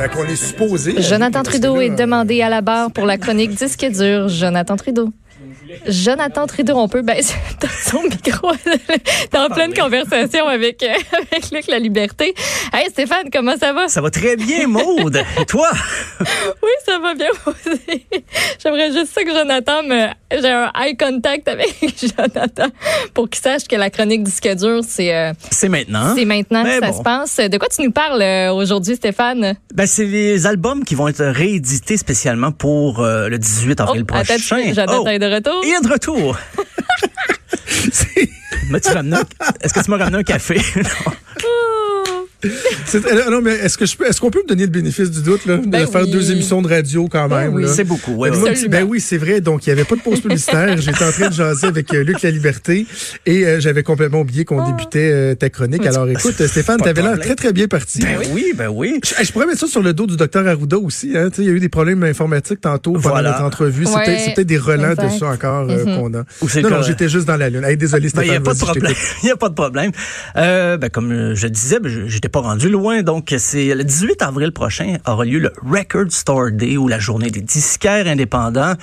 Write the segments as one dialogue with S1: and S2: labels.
S1: Ben, qu'on est supposé.
S2: Jonathan Trudeau
S1: là,
S2: est demandé à la barre pour la chronique Disque dur. Jonathan Trudeau. Jonathan Trudeau, on peut baisser son micro. T'es en pleine conversation avec, euh, avec Luc La Liberté. Hey Stéphane, comment ça va?
S3: Ça va très bien, Maude. Et toi?
S2: Oui, ça va bien aussi. J'aimerais juste ça que Jonathan me... J'ai un eye contact avec Jonathan pour qu'il sache que la chronique Disque dur, c'est euh,
S3: C'est maintenant.
S2: c'est maintenant
S3: Mais
S2: que ça se passe. De quoi tu nous parles euh, aujourd'hui, Stéphane?
S3: Ben, c'est les albums qui vont être réédités spécialement pour euh, le 18 avril
S2: Oh,
S3: prochain.
S2: Jonathan
S3: Oh,
S2: est de retour?
S3: il est de retour. Est-ce que tu m'as ramené un café? Non.
S1: Euh, non, mais est-ce que je peux, est-ce qu'on peut me donner le bénéfice du doute, là, de
S2: Ben
S1: faire
S2: oui.
S1: deux émissions de radio quand
S2: Ben
S1: même,
S2: oui.
S1: là?
S3: C'est beaucoup. ouais,
S1: Ben, moi, ben oui, c'est vrai. Donc, il n'y avait pas de pause publicitaire. J'étais en train de jaser avec euh, Luc La Liberté et euh, j'avais complètement oublié qu'on débutait euh, ta chronique. Alors, écoute, Stéphane, t'avais l'air très, très bien parti.
S3: Ben oui, ben oui.
S1: Je, je pourrais mettre ça sur le dos du docteur Arruda aussi. Hein. Il y a eu des problèmes informatiques tantôt pendant
S3: Voilà.
S1: notre entrevue.
S2: Ouais,
S1: peut-être c'est peut-être des relents de ça encore
S2: Mhm.
S1: qu'on a.
S3: Ou
S1: Non, non, j'étais juste dans la lune. Hey, désolé,
S3: Ben,
S1: Stéphane.
S3: il n'y a pas de problème.
S1: t'écoute.
S3: Il n'y a pas de problème. Ben, comme je disais, ben, j'étais pas rendu loin. Donc, c'est le 18 avril prochain aura lieu le Record Store Day ou la journée des disquaires indépendants.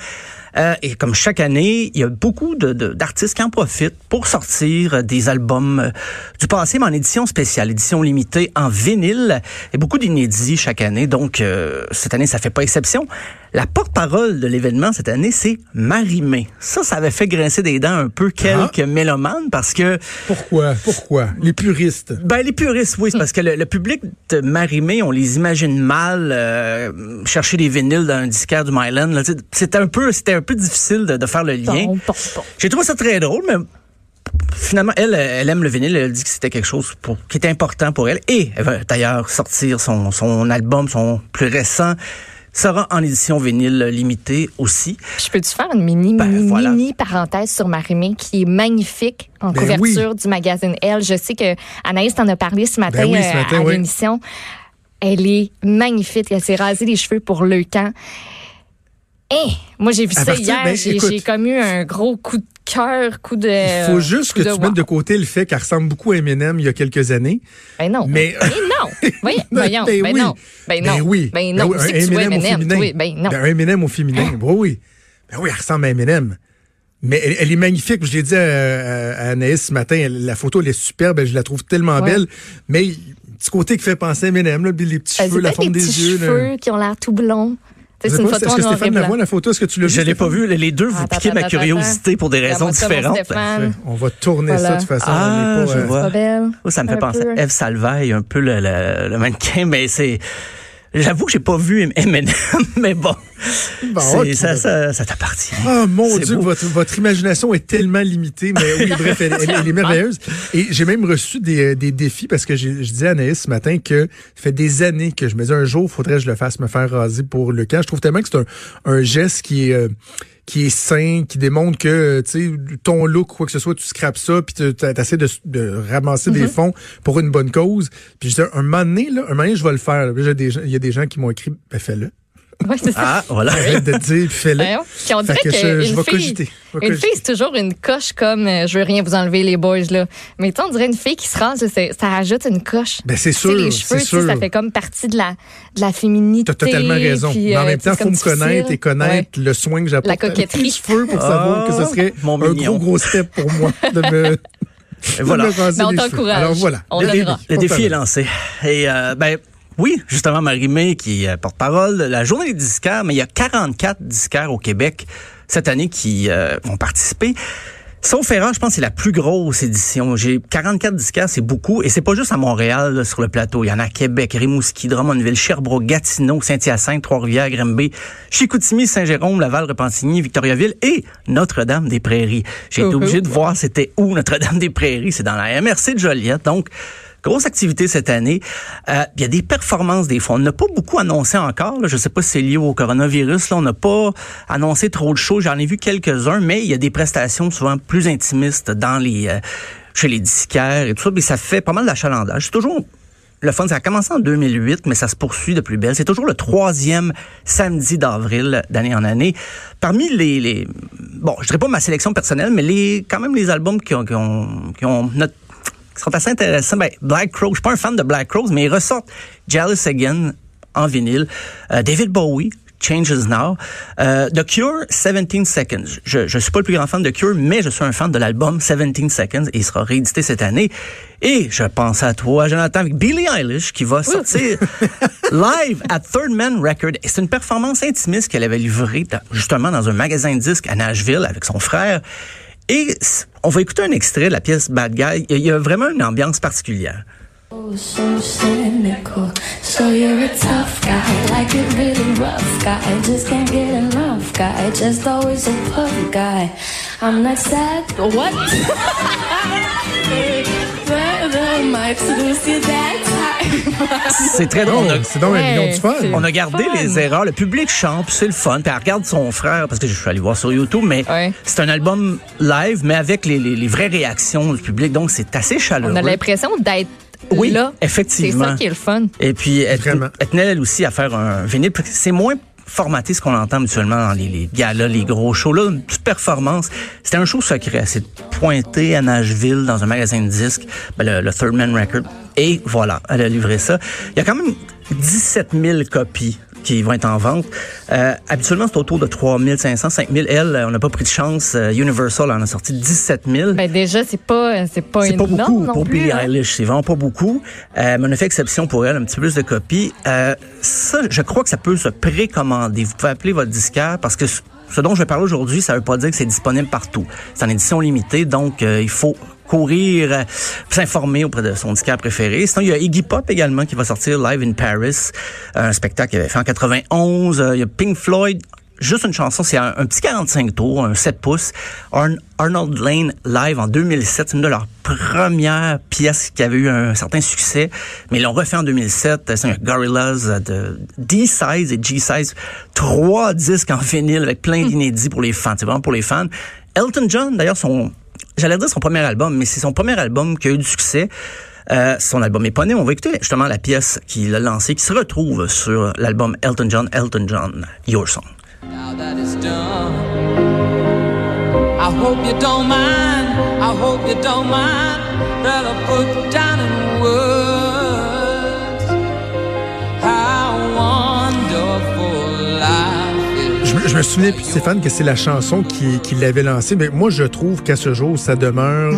S3: Euh, et comme chaque année, il y a beaucoup de- de- d'artistes qui en profitent pour sortir des albums euh, du passé, mais en édition spéciale, édition limitée en vinyle. Et beaucoup d'inédits chaque année. Donc, euh, cette année, ça fait pas exception. La porte-parole de l'événement cette année, c'est Marie-Mé. Ça, ça avait fait grincer des dents un peu quelques mélomanes parce que
S1: Pourquoi? Pourquoi? Les puristes.
S3: ben les puristes, oui, c'est parce que le, le public de Marie-Mé, on les imagine mal euh, chercher des vinyles dans un disquaire du Myland. C'était un peu, c'était un peu difficile de, de faire le lien. J'ai trouvé ça très drôle, mais finalement, elle, elle aime le vinyle. Elle dit que c'était quelque chose pour, qui était important pour elle. Et elle va d'ailleurs sortir son, son album, son plus récent, sera en édition vinyle limitée aussi.
S2: Je peux-tu faire une mini,
S3: Ben,
S2: mini,
S3: voilà.
S2: mini parenthèse sur Marimé qui est magnifique en
S1: Ben
S2: couverture du magazine Elle? Je sais que Anaïs t'en a parlé ce matin,
S1: Ben oui, ce
S2: euh,
S1: matin,
S2: à
S1: oui.
S2: l'émission. Elle est magnifique. Elle s'est rasée les cheveux pour le camp. Eh, moi, j'ai vu
S1: À
S2: ça
S1: partir-
S2: hier.
S1: ben,
S2: j'ai j'ai comme eu un gros coup de cœur, coup de.
S1: Il faut juste que tu
S2: de
S1: mettes de
S2: wow.
S1: côté le fait qu'elle ressemble beaucoup à Eminem il y a quelques années.
S2: Ben non.
S1: Mais-
S2: Ben non. Voyons, voyons.
S1: Ben
S2: Ben
S1: oui.
S2: non. Ben non.
S1: Ben oui.
S2: Ben non.
S1: oui,
S2: C'est que tu vois Eminem. Oui, ben non.
S1: Ben, un Eminem au féminin. Oui, oui. Ben oui, elle ressemble à Eminem. Mais elle, elle est magnifique. Je l'ai dit à, à- Anaïs ce matin, elle- la photo, elle est superbe. Je la trouve tellement
S2: Ouais.
S1: belle. Mais un petit côté qui fait penser à Eminem, là, les petits
S2: Euh,
S1: cheveux, la forme
S2: les
S1: des
S2: petits
S1: yeux. là.
S2: cheveux qui ont l'air tout blonds. C'est une photo
S1: Est-ce que Stéphane la
S2: blanc.
S1: voit, la photo? Est-ce que tu l'as vu?
S3: Je l'ai pas vu. Les deux, vous
S2: Attends,
S3: piquez ma curiosité pour des raisons différentes.
S1: On va tourner ça de toute façon.
S3: Ah, je
S1: euh,
S3: vois. Oh, ça me fait penser à Eve Salvaille, un peu le mannequin, mais c'est. J'avoue que j'ai pas vu Eminem, mais bon,
S1: Bon,
S3: ça, ça, ça t'appartient.
S1: Oh mon Dieu, votre, votre imagination est tellement limitée, mais oui, bref, elle, elle- elle est merveilleuse. Et j'ai même reçu des, euh, des défis parce que je disais à Anaïs ce matin que ça fait des années que je me disais un jour, faudrait que je le fasse me faire raser pour le camp. Je trouve tellement que c'est un, un geste qui est... euh, qui est sain, qui démontre que tu sais ton look quoi que ce soit, tu scrapes ça puis tu essaies de, de ramasser des fonds pour une bonne cause. Puis je disais un moment donné là, un moment donné je vais le faire. Il y a des gens qui m'ont écrit ben fais-le.
S2: Oui, c'est ça.
S3: Ah, voilà.
S1: Arrête de te dire fais-le.
S2: Voyons. Puis on
S1: Fait
S2: dirait
S1: que je-
S2: qu'une
S1: je vais
S2: fille,
S1: cogiter. Je vais
S2: une
S1: cogiter.
S2: fille, c'est toujours une coche comme euh, je veux rien vous enlever les boys là. Mais tu on dirait une fille qui se rase, ça rajoute une coche.
S1: Ben c'est
S2: Tu
S1: sûr,
S2: les
S1: c'est
S2: cheveux, tu
S1: sûr.
S2: ça fait comme partie de la de la féminité.
S1: T'as totalement raison.
S2: puis,
S1: Mais en
S2: euh,
S1: même
S2: tu
S1: temps,
S2: c'est
S1: faut me connaître et connaître
S2: Ouais.
S1: le soin que j'apporte
S2: La coquetterie.
S1: cheveux pour savoir que ce serait
S3: mon
S1: un
S3: mignon.
S1: gros gros step pour moi de me,
S3: Et voilà.
S1: de me raser
S2: Mais on
S1: les cheveux.
S2: t'encourage.
S1: Alors voilà.
S2: On
S1: Le.
S3: Le
S1: On
S3: défi est lancé. Et euh, ben oui, justement, Marie-Mé qui est porte-parole, la journée des disquaires, mais il y a 44 disquaires au Québec cette année qui euh, vont participer. Sauf erreur, je pense que c'est la plus grosse édition. J'ai 44 disquaires, c'est beaucoup. Et c'est pas juste à Montréal, là, sur le plateau. Il y en a à Québec, Rimouski, Drummondville, Sherbrooke, Gatineau, Saint-Hyacinthe, Trois-Rivières, Grimby, Chicoutimi, Saint-Jérôme, Laval, Repentigny, Victoriaville et Notre-Dame-des-Prairies. J'ai été obligé de voir c'était où Notre-Dame-des-Prairies. C'est dans la MRC de Joliette. Donc, Grosse activité cette année. Euh, Il y a des performances des fois. On n'a pas beaucoup annoncé encore. Je ne sais pas si c'est lié au coronavirus. Là. On n'a pas annoncé trop de choses. J'en ai vu quelques-uns, mais il y a des prestations souvent plus intimistes dans les euh, chez les disquaires et tout ça. Mais ça fait pas mal d'achalandage. C'est toujours le fun. Ça a commencé en 2008, mais ça se poursuit de plus belle. C'est toujours le troisième samedi d'avril d'année en année. Parmi les, les bon, je dirais pas ma sélection personnelle, mais les quand même les albums qui ont, qui ont, qui ont notre qui sont assez intéressants. Ben, Black Crow, je suis pas un fan de Black Crows, mais ils ressortent Jealous Again en vinyle. Euh, David Bowie, Changes Now. Euh, The Cure, 17 Seconds. Je je suis pas le plus grand fan de Cure, mais je suis un fan de l'album 17 Seconds et il sera réédité cette année. Et je pense à toi, Jonathan, avec Billie Eilish qui va sortir live à Third Man Record. Et c'est une performance intimiste qu'elle avait livrée dans- justement dans un magasin de disques à Nashville avec son frère. Et on va écouter un extrait de la pièce Bad Guy. Il y a- vraiment une ambiance particulière.
S4: Oh, so cynical. So you're a tough guy, like a really rough guy. Just can't get enough guy, just always a puff guy. I'm not sad. What?
S3: C'est très drôle. On a-
S1: C'est donc un
S2: Ouais,
S1: million de fun.
S3: On a gardé
S2: Fun.
S3: les erreurs. Le public chante, puis c'est le fun. Puis elle regarde son frère, parce que je suis allé voir sur YouTube, mais
S2: Ouais.
S3: c'est un album live, mais avec les, les- les vraies réactions du public. Donc, c'est assez chaleureux.
S2: On a l'impression d'être
S3: Oui,
S2: là.
S3: effectivement.
S2: C'est ça qui est le fun.
S3: Et puis, elle, elle tenait elle aussi à faire un vinyle. C'est moins formaté ce qu'on entend habituellement dans les, les galas, les gros shows. Là, une petite performance. C'était un show secret. C'est pointé à Nashville dans un magasin de disques, ben, le, le Third Man Record. Et voilà, elle a livré ça. Il y a quand même 17 000 copies qui vont être en vente. Euh, habituellement, c'est autour de 3 500, 5 000. Elle, euh, on n'a pas pris de chance. Euh, Universal en a sorti 17 000.
S2: Ben déjà, c'est pas, c'est pas
S3: C'est pas beaucoup
S2: non
S3: pour
S2: plus,
S3: Billie
S2: hein.
S3: Eilish, c'est vraiment pas beaucoup. Euh, mais on a fait exception pour elle, un petit peu plus de copies. Euh, ça, je crois que ça peut se précommander. Vous pouvez appeler votre disquaire parce que ce ce dont je vais parler aujourd'hui, ça veut pas dire que c'est disponible partout. C'est en édition limitée, donc euh, il faut courir, euh, s'informer auprès de son disquaire préféré. Sinon, il y a Iggy Pop également qui va sortir Live in Paris, un spectacle qu'il avait fait en 91. Euh, il y a Pink Floyd, juste une chanson, c'est un, petit 45 tours, un 7 pouces. Arn- Arnold Lane live en 2007, c'est une de leurs premières pièces qui avait eu un certain succès, mais ils l'ont refait en 2007. C'est un Gorillaz de D-Size et G-Size, trois disques en vinyle avec plein d'inédits pour les fans. C'est vraiment pour les fans. Elton John, d'ailleurs, son, j'allais dire son premier album, mais c'est son premier album qui a eu du succès. Euh, son album éponyme, on va écouter justement la pièce qu'il a lancée, qui se retrouve sur l'album Elton John, Elton John, Your Song.
S1: Je, me- souvenais plus, Stéphane, que c'est la chanson qui, qui l'avait lancée, mais moi, je trouve qu'à ce jour, ça demeure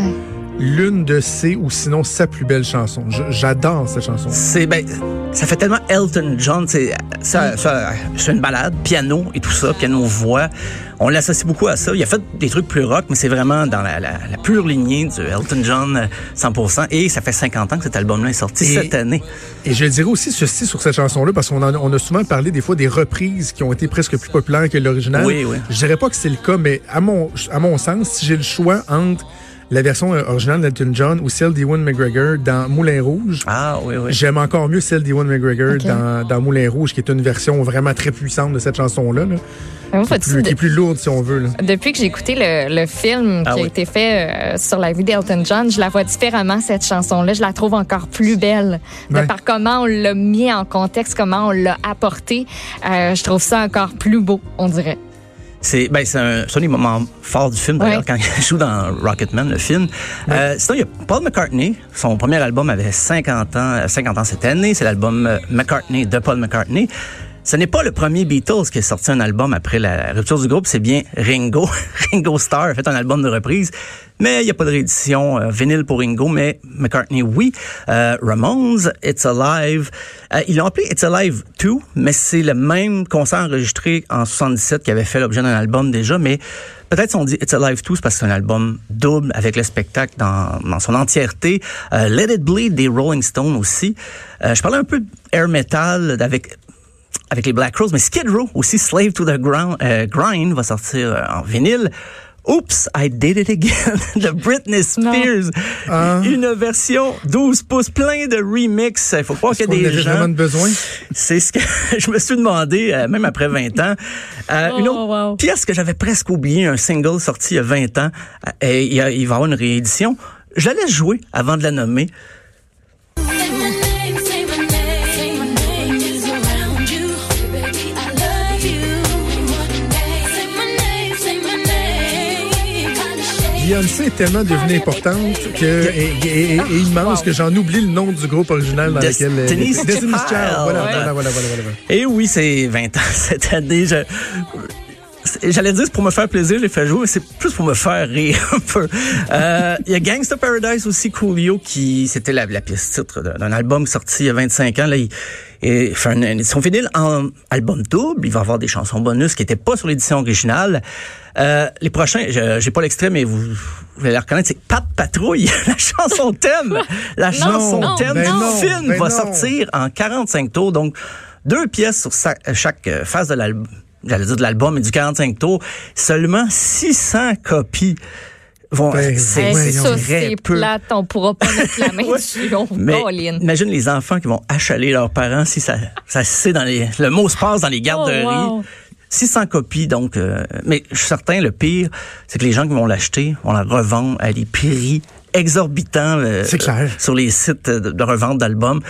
S1: l'une de ses, ou sinon sa plus belle chanson. J'adore cette chanson.
S3: C'est ben, ça fait tellement Elton John, c'est ça, ça c'est une balade, piano et tout ça, piano voix. On l'associe beaucoup à ça. Il a fait des trucs plus rock, mais c'est vraiment dans la, la, la pure lignée du Elton John euh, 100%. Et ça fait 50 ans que cet album-là est sorti
S1: Et-
S3: cette année.
S1: Et je dirais aussi ceci sur cette chanson-là, parce qu'on en- on a souvent parlé des fois des reprises qui ont été presque plus populaires que l'original.
S3: Oui, oui.
S1: Je dirais pas que c'est le cas, mais à mon, à mon sens, si j'ai le choix entre la version euh, originale d'Elton John ou celle d'Ewan McGregor dans Moulin Rouge,
S3: Ah oui, oui.
S1: J'aime encore mieux celle d'Ewan McGregor dans, dans Moulin Rouge, qui est une version vraiment très puissante de cette chanson-là, là, qui, est plus, qui est plus lourde, si on veut. Là.
S2: Depuis que j'ai écouté le, le film
S3: Ah
S2: qui a été fait euh, sur la vie d'Elton John, je la vois différemment, cette chanson-là. Je la trouve encore plus belle. De
S1: Ouais.
S2: par comment on l'a mis en contexte, comment on l'a apporté. Euh, je trouve ça encore plus beau, on dirait.
S3: C'est ben, c'est un, c'est un des moments forts du film, d'ailleurs,
S2: Ouais.
S3: quand il joue dans Rocketman, le film. Euh, sinon, il y a Paul McCartney. Son premier album avait 50 ans, euh, 50 ans cette année. C'est l'album euh, McCartney de Paul McCartney. Ce n'est pas le premier Beatles qui a sorti un album après la rupture du groupe, c'est bien Ringo. Ringo Starr a fait un album de reprise, mais il n'y a pas de réédition euh, vinyle pour Ringo, mais McCartney, oui. Euh, Ramones, It's Alive. Euh, ils l'ont appelé It's Alive 2, mais c'est le même concert enregistré en 77 qui avait fait l'objet d'un album déjà, mais peut-être si on dit It's Alive 2, c'est parce que c'est un album double avec le spectacle dans, dans son entièreté. Euh, Let It Bleed des Rolling Stones aussi. Euh, je parlais un peu d'air metal avec avec les Black Rose, mais Skid Row aussi, Slave to the Ground, euh, Grind va sortir euh, en vinyle. Oops, I did it again de Britney Spears.
S1: Ah.
S3: Une version 12 pouces, plein de remix. Il faut croire qu'il y a
S1: On
S3: des gens.
S1: vraiment de besoin?
S3: C'est ce que je me suis demandé, euh, même après 20 ans. Euh,
S2: Oh,
S3: une autre
S2: wow.
S3: pièce que j'avais presque oublié, un single sorti il y a 20 ans, euh, et il, y a- il va y avoir une réédition. Je la laisse jouer avant de la nommer.
S1: Beyoncé est tellement devenue importante que, et, et- et- et immense que j'en oublie le nom du groupe original dans lequel elle
S3: Destiny's
S1: Child. Voilà, voilà, voilà, voilà, voilà.
S3: Et oui, c'est 20 ans cette année. Je- J'allais dire c'est pour me faire plaisir, je l'ai fait jouer, mais c'est plus pour me faire rire un peu. Euh, Il y a Gangsta Paradise aussi, Coolio, qui c'était la, la pièce titre d'un d'un album sorti il y a 25 ans. Là, il, il fait une édition vinyle en album double. Il va avoir des chansons bonus qui n'étaient pas sur l'édition originale. Euh, les prochains, je- j'ai pas l'extrait, mais vous, vous allez reconnaître, c'est Pat Patrouille, la chanson thème. La chanson
S2: non,
S3: thème
S1: ben
S3: du film
S1: ben
S3: va sortir en 45 tours. Donc, deux pièces sur chaque euh, phase de l'album. J'allais dire de l'album, mais du 45 tours. Seulement 600 copies vont.
S1: Ben,
S3: c'est
S2: ça, c'est plate. On pourra pas mettre la main
S3: Ouais.
S2: dessus. On
S3: Mais
S2: colline.
S3: imagine les enfants qui vont achaler leurs parents si ça, ça se sait dans les, le mot se passe dans les garderies.
S2: Oh, wow.
S3: 600 copies, donc, euh, mais je suis certain, le pire, c'est que les gens qui vont l'acheter vont la revendre à des prix exorbitants euh,
S1: C'est clair.
S3: sur les sites de, de revente d'albums.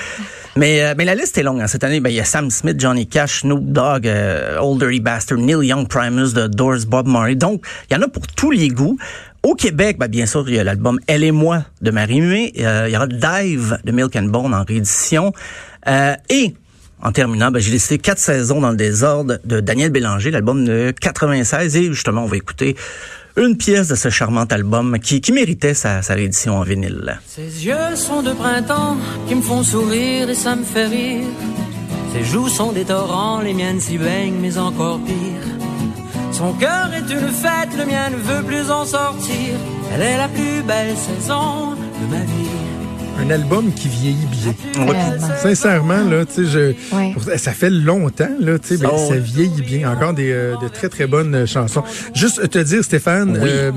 S3: Mais, euh, mais la liste est longue. hein. Cette année, ben, il y a Sam Smith, Johnny Cash, Snoop Dogg, euh, Old Dirty Bastard, Neil Young, Primus, The Doors, Bob Marley. Donc, il y en a pour tous les goûts. Au Québec, ben, bien sûr, il y a l'album Elle et moi de Marie-Muet. Euh, il y aura Dive de Milk and Bone en réédition. Euh, et en terminant, ben, j'ai laissé quatre saisons dans le désordre de Daniel Bélanger, l'album de 96. Et justement, on va écouter une pièce de ce charmant album qui, qui méritait sa, sa réédition en vinyle.
S5: Ses yeux sont de printemps qui me font sourire et ça me fait rire. Ses joues sont des torrents, les miennes s'y baignent, mais encore pire. Son cœur est une fête, le mien ne veut plus en sortir. Elle est la plus belle saison de ma vie.
S1: Un album qui vieillit bien. Sincèrement, là, tu sais, je, pour- ça fait longtemps, là, tu sais, ben, ça
S3: oui.
S1: vieillit bien. Encore des, euh, de très, très bonnes chansons. Juste te dire, Stéphane,
S3: Oui.
S1: euh,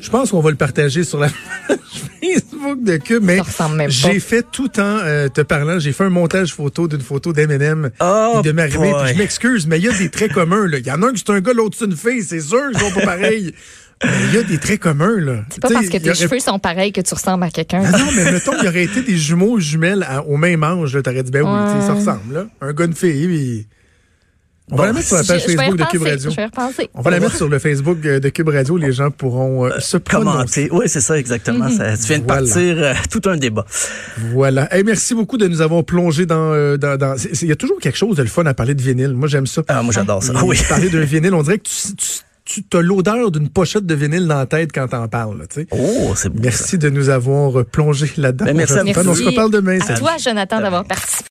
S1: je pense qu'on va le partager sur la page Facebook de Cube, mais
S2: Ça ressemble même pas.
S1: j'ai fait tout en euh, te parlant, j'ai fait un montage photo d'une photo d'Eminem
S3: Oh,
S1: et de Marie. Puis je m'excuse, mais il y a des traits communs, là. Il y en a un qui c'est un gars, l'autre c'est une fille, c'est sûr qu'ils sont pas pareils. Mais il y a des traits communs, là.
S2: C'est pas parce que tes
S1: aurait
S2: cheveux sont pareils que tu ressembles à quelqu'un.
S1: ah non, mais mettons, il y aurait été des jumeaux jumelles à- au même âge. T'aurais dit, ben oui,
S2: Ouais.
S1: ça ressemble. Là. Un gars, une fille. Puis... On va
S3: Bon,
S1: la mettre sur la page
S2: je
S1: Facebook de
S2: repenser,
S1: Cube Radio.
S2: Je vais repenser.
S1: On va la mettre sur le Facebook euh, de Cube Radio. Les gens pourront euh, se prononcer.
S3: Commenter. Oui, c'est ça, exactement. Ça, tu viens de
S1: Voilà.
S3: partir euh, tout un débat.
S1: Voilà. Hey, merci beaucoup de nous avoir plongé dans... euh, dans, Il y a toujours quelque chose de le fun à parler de vinyle. Moi, j'aime ça.
S3: Ah, moi, j'adore ça.
S1: Et
S3: Oui.
S1: Parler d'un vinyle, on dirait que tu, tu, tu as l'odeur d'une pochette de vinyle dans la tête quand t'en parles. là, tu sais.
S3: Oh, c'est ça.
S1: Merci de nous avoir plongé là-dedans.
S3: Ben, merci à.
S1: On se reparle demain.
S2: À toi, Jonathan, d'avoir participé.